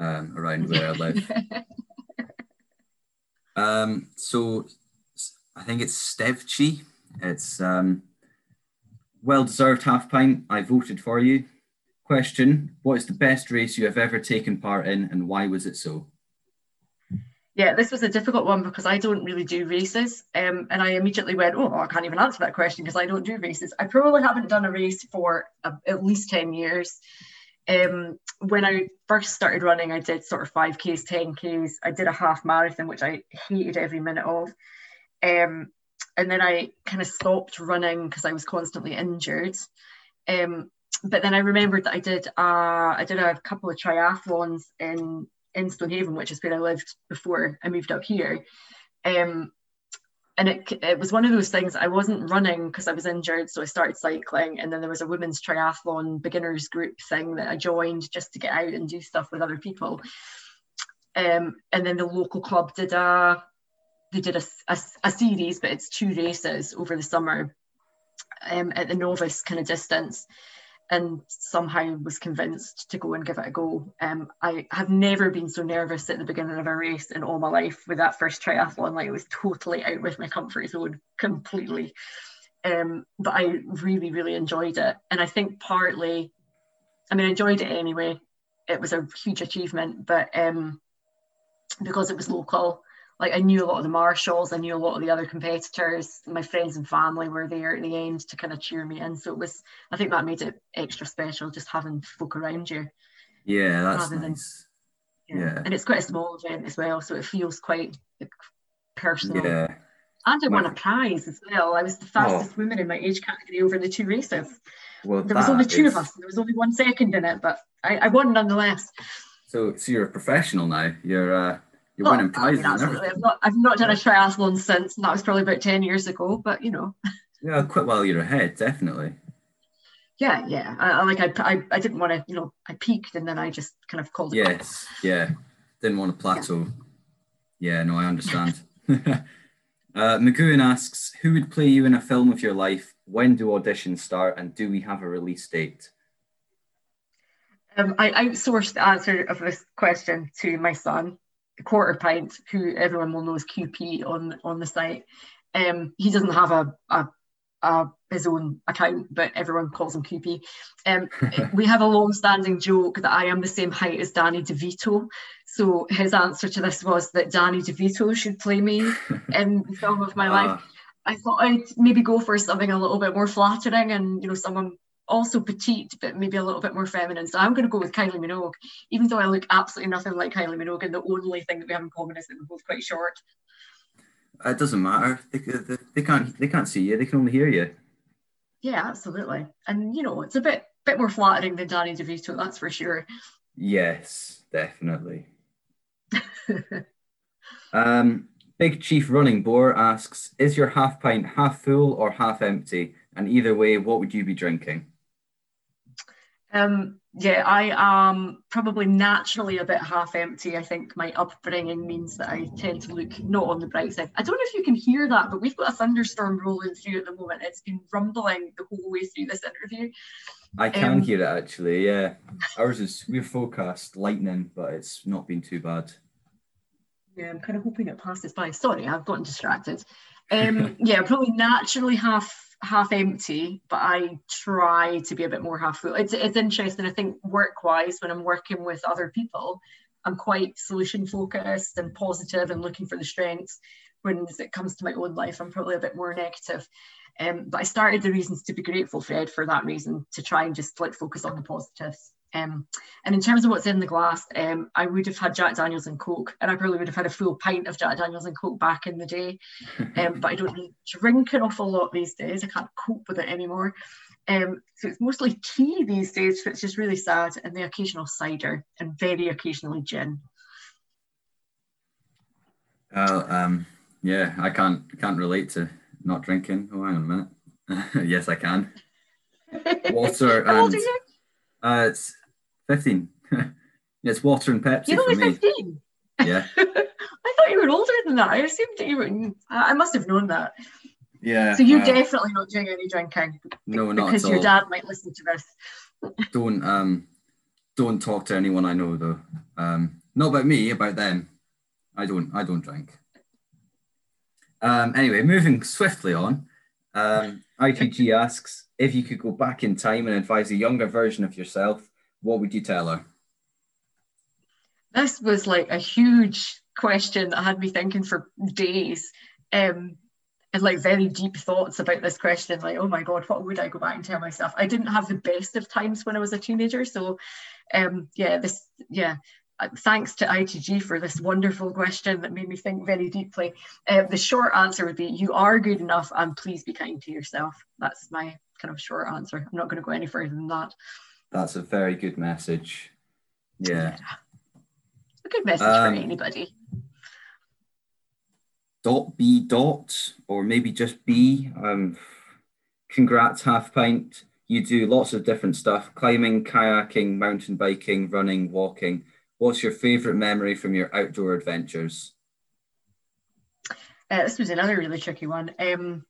um, around where I live. Um, so I think it's Stevchi. It's um, well deserved half pint. I voted for you. Question What is the best race you have ever taken part in and why was it so? Yeah, this was a difficult one because I don't really do races. Um, and I immediately went, oh, I can't even answer that question because I don't do races. I probably haven't done a race for uh, at least 10 years. Um, when I first started running, I did sort of 5Ks, 10Ks. I did a half marathon, which I hated every minute of. Um, and then I kind of stopped running because I was constantly injured. Um, but then I remembered that I did uh, I did a couple of triathlons in in Stonehaven, which is where I lived before I moved up here. Um, and it, it was one of those things I wasn't running because I was injured, so I started cycling. And then there was a women's triathlon beginners group thing that I joined just to get out and do stuff with other people. Um, and then the local club did a they did a, a, a series, but it's two races over the summer um, at the novice kind of distance and somehow was convinced to go and give it a go. Um, I have never been so nervous at the beginning of a race in all my life with that first triathlon. Like it was totally out with my comfort zone completely. Um, but I really, really enjoyed it. And I think partly, I mean, I enjoyed it anyway. It was a huge achievement, but um, because it was local, like I knew a lot of the marshals, I knew a lot of the other competitors. My friends and family were there at the end to kind of cheer me in. So it was, I think that made it extra special, just having folk around you. Yeah, that's nice. Than, yeah. yeah. and it's quite a small event as well, so it feels quite personal. Yeah. And I won a prize as well. I was the fastest oh. woman in my age category over the two races. Well, there was only two is... of us. There was only one second in it, but I, I won nonetheless. So, so you're a professional now. You're uh, you're winning prizes. I mean, I've not, I've not done a triathlon since, and that was probably about 10 years ago, but you know. Yeah, quite while you're ahead, definitely. Yeah, yeah. I, I like I, I, I didn't want to, you know, I peaked and then I just kind of called it. Yes, yeah. Didn't want to plateau. Yeah, yeah no, I understand. uh, McGowan asks, who would play you in a film of your life? When do auditions start, and do we have a release date? Um, I outsourced the answer of this question to my son, quarter pint, who everyone will know as QP on on the site. Um, he doesn't have a, a, a, his own account, but everyone calls him QP. Um, we have a long-standing joke that I am the same height as Danny DeVito. So his answer to this was that Danny DeVito should play me in the film of my uh. life. I thought I'd maybe go for something a little bit more flattering and you know someone also petite, but maybe a little bit more feminine. So I'm going to go with Kylie Minogue, even though I look absolutely nothing like Kylie Minogue. And the only thing that we have in common is that we're both quite short. It doesn't matter. They, they, they can't they can't see you. They can only hear you. Yeah, absolutely. And you know, it's a bit bit more flattering than Danny DeVito. That's for sure. Yes, definitely. um, Big Chief Running Boar asks, "Is your half pint half full or half empty? And either way, what would you be drinking?" Um, yeah, I am probably naturally a bit half empty. I think my upbringing means that I tend to look not on the bright side. I don't know if you can hear that, but we've got a thunderstorm rolling through at the moment. It's been rumbling the whole way through this interview. I can um, hear it actually, yeah. Ours is we're forecast lightning, but it's not been too bad. Yeah, I'm kind of hoping it passes by. Sorry, I've gotten distracted. Um, yeah, probably naturally half half empty, but I try to be a bit more half full. It's it's interesting. I think work wise, when I'm working with other people, I'm quite solution focused and positive and looking for the strengths. When it comes to my own life, I'm probably a bit more negative. Um, but I started the reasons to be grateful, Fred, for that reason to try and just like focus on the positives. Um, and in terms of what's in the glass, um, I would have had Jack Daniels and Coke, and I probably would have had a full pint of Jack Daniels and Coke back in the day. Um, but I don't drink an awful lot these days. I can't cope with it anymore. Um, so it's mostly tea these days, which is really sad, and the occasional cider, and very occasionally gin. Uh, um, yeah, I can't can't relate to not drinking. Oh, hang on a minute. yes, I can. Water and uh, it's 15. it's water and Pepsi. You're only 15? Yeah. I thought you were older than that. I assumed that you were. I must have known that. Yeah. So you're uh, definitely not doing any drinking. No, not because your dad might listen to this. don't um, don't talk to anyone I know though. Um, not about me, about them. I don't. I don't drink. Um, anyway, moving swiftly on. Um, ITG asks if you could go back in time and advise a younger version of yourself what would you tell her? This was like a huge question that had me thinking for days. Um, and like very deep thoughts about this question like oh my god what would i go back and tell myself i didn't have the best of times when i was a teenager so um yeah this yeah uh, thanks to itg for this wonderful question that made me think very deeply uh, the short answer would be you are good enough and please be kind to yourself that's my kind of short answer i'm not going to go any further than that that's a very good message. Yeah. A good message um, for anybody. dot B dot or maybe just B. Um, congrats, half pint. You do lots of different stuff: climbing, kayaking, mountain biking, running, walking. What's your favourite memory from your outdoor adventures? Uh, this was another really tricky one. Um,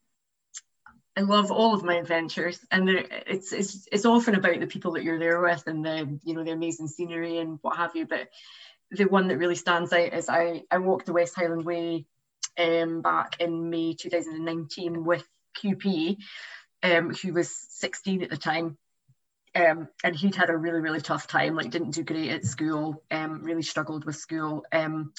I love all of my adventures, and it's it's it's often about the people that you're there with and the you know the amazing scenery and what have you. But the one that really stands out is I I walked the West Highland Way um, back in May 2019 with QP, um, who was 16 at the time. Um, and he'd had a really, really tough time, like didn't do great at school, um, really struggled with school. Um,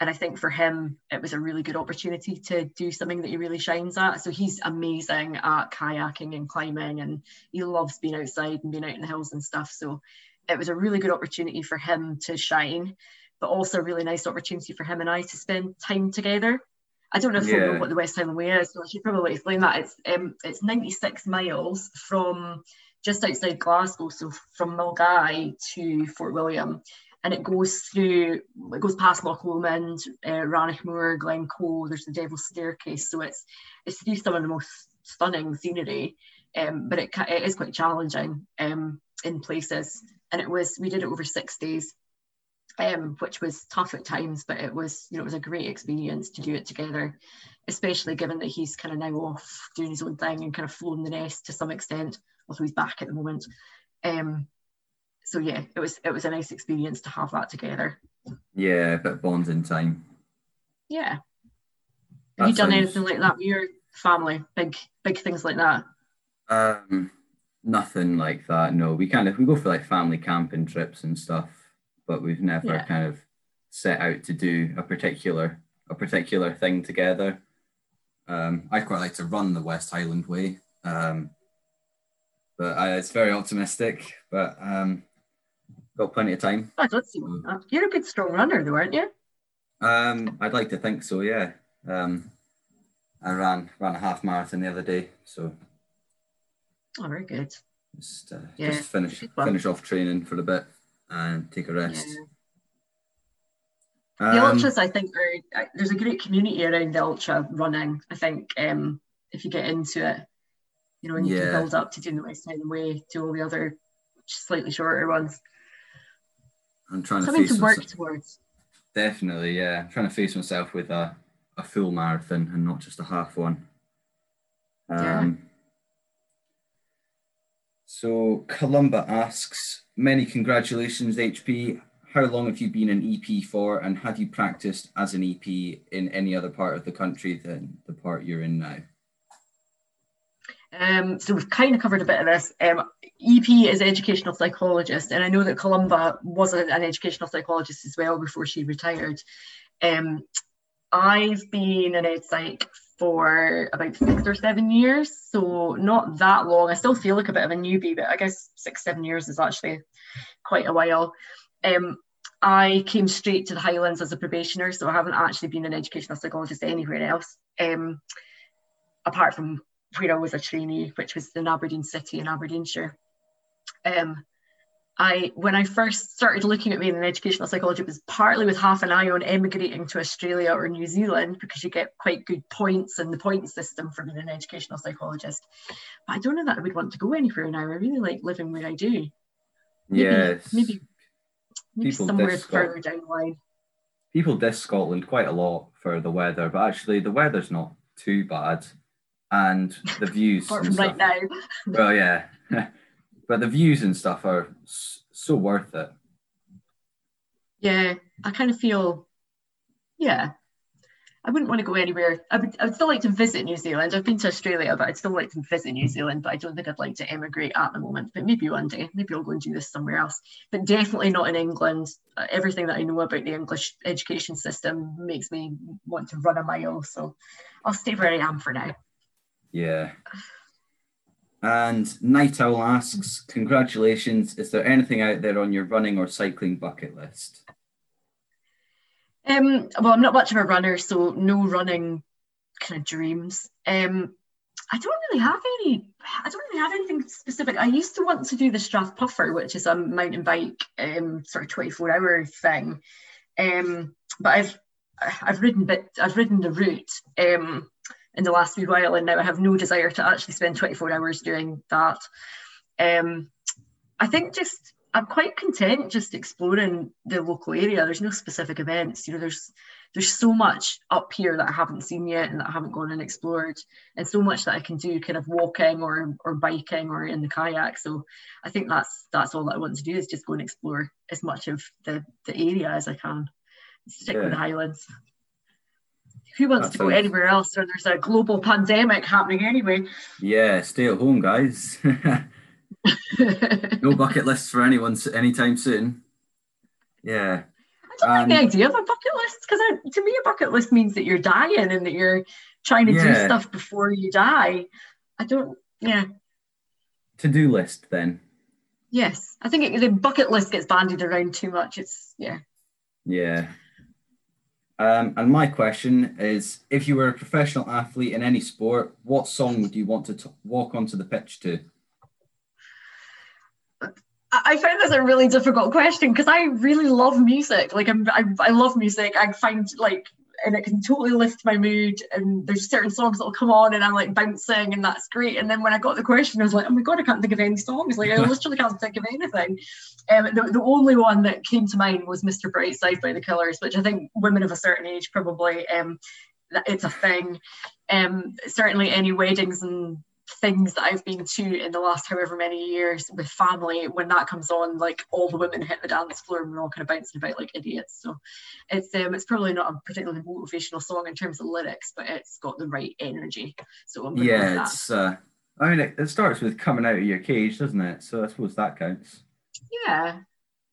and I think for him, it was a really good opportunity to do something that he really shines at. So he's amazing at kayaking and climbing, and he loves being outside and being out in the hills and stuff. So it was a really good opportunity for him to shine, but also a really nice opportunity for him and I to spend time together. I don't know if yeah. you know what the West Highland Way is, so I should probably explain that. It's um, it's 96 miles from just outside Glasgow, so from Milngavie to Fort William and it goes through it goes past Loch Lomond, uh, Rannoch Moor, Glencoe. There's the Devil's Staircase, so it's it's through some of the most stunning scenery, um, but it, it is quite challenging um, in places. And it was we did it over six days, um, which was tough at times, but it was you know it was a great experience to do it together, especially given that he's kind of now off doing his own thing and kind of flown the nest to some extent, although he's back at the moment. Um, so yeah, it was it was a nice experience to have that together. Yeah, a bit bonding time. Yeah. That have you done anything like that with your family? Big big things like that? Um, nothing like that. No, we kind of we go for like family camping trips and stuff, but we've never yeah. kind of set out to do a particular a particular thing together. Um, I quite like to run the West Highland Way, um, but I, it's very optimistic. But um, got plenty of time. I'd love to see that. You're a good strong runner, though, aren't you? Um, I'd like to think so. Yeah. Um, I ran ran a half marathon the other day, so. Oh, very good. Just, uh, yeah, just finish finish off training for a bit and take a rest. Yeah. Um, the ultras, I think, are there's a great community around the ultra running. I think um, if you get into it, you know, and you yeah. can build up to doing the West Highland Way to all the other slightly shorter ones. I'm trying Something to face to work myself. towards. Definitely, yeah. I'm trying to face myself with a, a full marathon and not just a half one. Um, yeah. So Columba asks, many congratulations, HP. How long have you been an EP for, and have you practiced as an EP in any other part of the country than the part you're in now? Um, so we've kind of covered a bit of this. Um, EP is educational psychologist, and I know that Columba was an educational psychologist as well before she retired. Um, I've been an ed psych for about six or seven years, so not that long. I still feel like a bit of a newbie, but I guess six, seven years is actually quite a while. Um, I came straight to the Highlands as a probationer, so I haven't actually been an educational psychologist anywhere else, um, apart from where I was a trainee, which was in Aberdeen City in Aberdeenshire. Um, I when I first started looking at being an educational psychologist, it was partly with half an eye on emigrating to Australia or New Zealand because you get quite good points in the point system for being an educational psychologist. But I don't know that I would want to go anywhere now. I really like living where I do. Maybe, yes. Maybe, maybe somewhere further down the line. People diss Scotland quite a lot for the weather, but actually the weather's not too bad and the views. right now. well, yeah, but the views and stuff are so worth it. Yeah, I kind of feel, yeah, I wouldn't want to go anywhere. I would, I would still like to visit New Zealand. I've been to Australia, but I'd still like to visit New Zealand. But I don't think I'd like to emigrate at the moment. But maybe one day, maybe I'll go and do this somewhere else. But definitely not in England. Uh, everything that I know about the English education system makes me want to run a mile. So I'll stay where I am for now. Yeah. And Night Owl asks, congratulations. Is there anything out there on your running or cycling bucket list? Um, well, I'm not much of a runner, so no running kind of dreams. Um, I don't really have any. I don't really have anything specific. I used to want to do the Strathpuffer, which is a mountain bike um, sort of 24 hour thing. Um, but I've I've ridden bit, I've ridden the route um, in the last wee while, and now I have no desire to actually spend 24 hours doing that. Um, I think just I'm quite content just exploring the local area. There's no specific events. You know, there's there's so much up here that I haven't seen yet and that I haven't gone and explored, and so much that I can do kind of walking or or biking or in the kayak. So I think that's that's all that I want to do is just go and explore as much of the, the area as I can. Stick yeah. with the Highlands. Who wants that to sounds... go anywhere else when there's a global pandemic happening anyway? Yeah, stay at home, guys. no bucket lists for anyone anytime soon. Yeah. I don't um, like the idea of a bucket list because to me, a bucket list means that you're dying and that you're trying to yeah. do stuff before you die. I don't, yeah. To do list then. Yes, I think it, the bucket list gets bandied around too much. It's yeah. Yeah. Um, and my question is: If you were a professional athlete in any sport, what song would you want to t- walk onto the pitch to? I find this a really difficult question because I really love music. Like I'm, I, I love music. I find like, and it can totally lift my mood. And there's certain songs that'll come on, and I'm like bouncing, and that's great. And then when I got the question, I was like, oh my god, I can't think of any songs. Like I literally can't think of anything. Um, the, the only one that came to mind was Mr. Brightside by the Killers, which I think women of a certain age probably um, it's a thing. Um, certainly any weddings and things that I've been to in the last however many years with family, when that comes on, like all the women hit the dance floor and we're all kind of bouncing about like idiots. So it's um it's probably not a particularly motivational song in terms of lyrics, but it's got the right energy. So I'm yeah, it's uh, I mean it, it starts with coming out of your cage, doesn't it? So I suppose that counts. Yeah,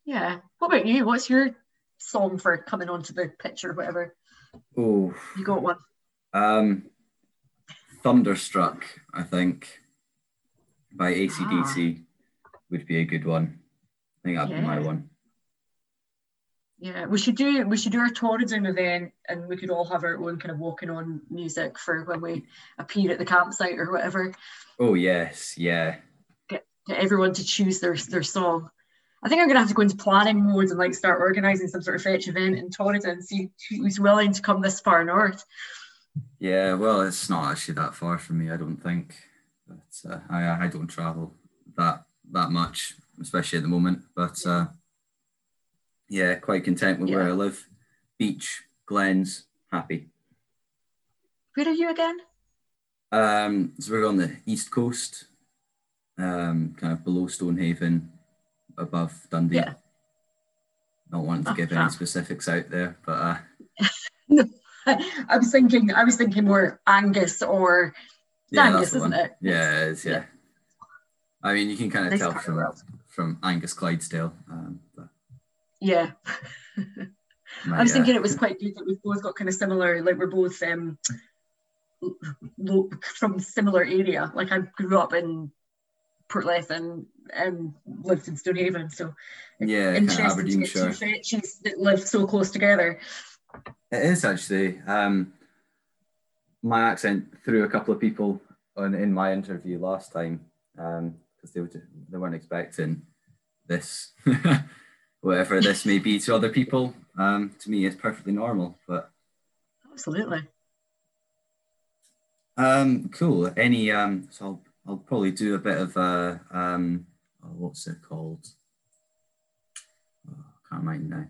yeah. What about you? What's your song for coming onto the pitch or whatever? Oh, you got one. Um, Thunderstruck, I think, by ACDC ah. would be a good one. I think that'd yeah. be my one. Yeah, we should do we should do our Torridon event and we could all have our own kind of walking on music for when we appear at the campsite or whatever. Oh yes, yeah. Get, get everyone to choose their their song. I think I'm gonna have to go into planning mode and like start organising some sort of fetch event in Torridon and see who's willing to come this far north. Yeah, well, it's not actually that far from me. I don't think. But uh, I I don't travel that that much, especially at the moment. But uh, yeah, quite content with yeah. where I live. Beach, Glens, happy. Where are you again? Um, so we're on the east coast, um, kind of below Stonehaven, above Dundee. Yeah. Not wanting to oh, give any specifics out there, but uh, I was thinking, I was thinking more Angus or yeah, Angus, isn't it? Yeah, it is. Yeah. yeah. I mean, you can kind of tell from from Angus Clydesdale. Um, but... Yeah. My, I was thinking uh, it was quite good that we've both got kind of similar, like we're both um, from similar area. Like I grew up in Portlethen and um, lived in Stonehaven, so yeah, interesting kind of to get two that live so close together. It is actually. Um, my accent threw a couple of people on in my interview last time because um, they were they weren't expecting this, whatever this may be to other people. Um, to me, it's perfectly normal. But absolutely. Um, cool. Any um, so I'll I'll probably do a bit of uh um, oh, what's it called? Oh, can't mind now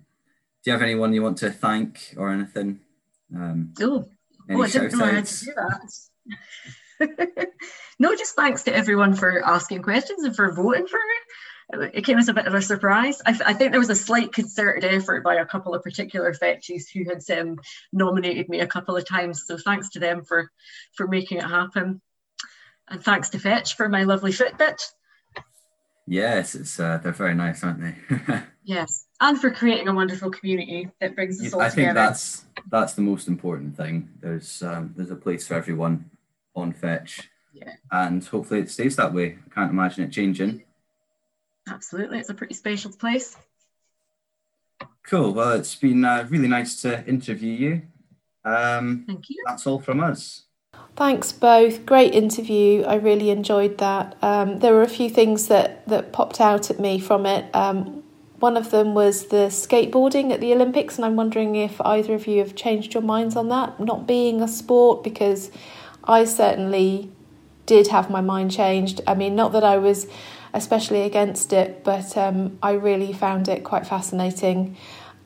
do you have anyone you want to thank or anything? Um, oh, any oh I didn't know I had to do that. no, just thanks to everyone for asking questions and for voting for me. It came as a bit of a surprise. I, I think there was a slight concerted effort by a couple of particular fetchies who had um, nominated me a couple of times. So thanks to them for for making it happen, and thanks to Fetch for my lovely Fitbit. Yes, it's uh, they're very nice, aren't they? yes, and for creating a wonderful community that brings us all I together. think that's that's the most important thing. There's um, there's a place for everyone on Fetch, yeah. and hopefully it stays that way. I can't imagine it changing. Absolutely, it's a pretty spacious place. Cool. Well, it's been uh, really nice to interview you. Um, Thank you. That's all from us. Thanks both. Great interview. I really enjoyed that. Um, there were a few things that, that popped out at me from it. Um, one of them was the skateboarding at the Olympics, and I'm wondering if either of you have changed your minds on that, not being a sport, because I certainly did have my mind changed. I mean, not that I was especially against it, but um, I really found it quite fascinating.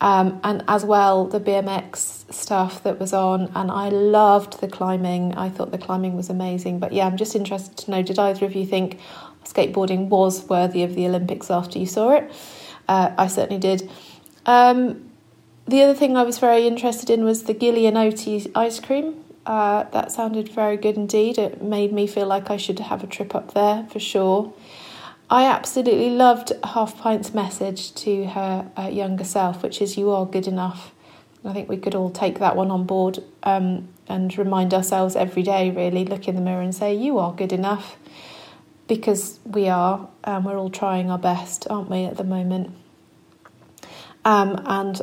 Um, and as well, the BMX stuff that was on, and I loved the climbing. I thought the climbing was amazing. But yeah, I'm just interested to know did either of you think skateboarding was worthy of the Olympics after you saw it? Uh, I certainly did. Um, the other thing I was very interested in was the Gillian ice cream. Uh, that sounded very good indeed. It made me feel like I should have a trip up there for sure. I absolutely loved Half Pint's message to her uh, younger self, which is "You are good enough." I think we could all take that one on board um, and remind ourselves every day, really, look in the mirror and say, "You are good enough," because we are, and we're all trying our best, aren't we, at the moment? Um, and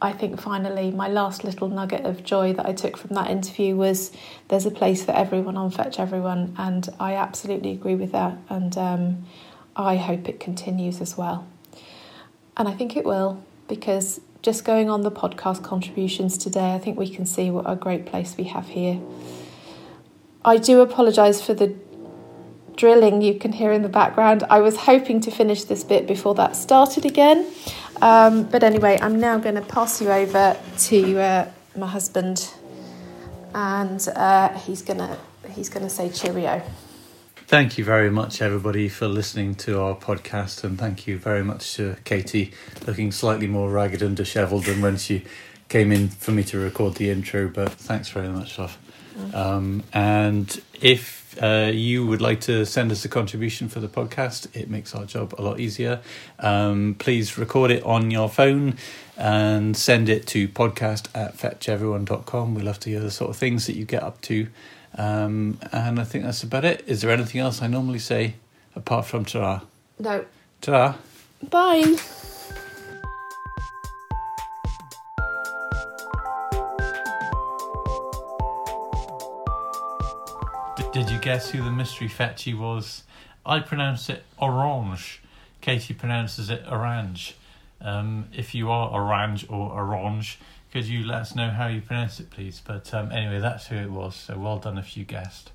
I think finally, my last little nugget of joy that I took from that interview was there's a place for everyone on Fetch Everyone, and I absolutely agree with that. And um, I hope it continues as well. And I think it will, because just going on the podcast contributions today, I think we can see what a great place we have here. I do apologise for the drilling you can hear in the background. I was hoping to finish this bit before that started again. Um, but anyway, I'm now going to pass you over to uh, my husband, and uh, he's going to he's going to say cheerio. Thank you very much, everybody, for listening to our podcast, and thank you very much to Katie, looking slightly more ragged and dishevelled than when she came in for me to record the intro. But thanks very much, love. Um, and if uh, you would like to send us a contribution for the podcast, it makes our job a lot easier. Um, please record it on your phone and send it to podcast at fetcheveryone.com. We love to hear the sort of things that you get up to um, and I think that's about it. Is there anything else I normally say apart from ta No. ta Bye. Guess who the mystery fetchy was? I pronounce it orange. Katie pronounces it orange. Um, if you are orange or orange, could you let us know how you pronounce it, please? But um, anyway, that's who it was. So well done if you guessed.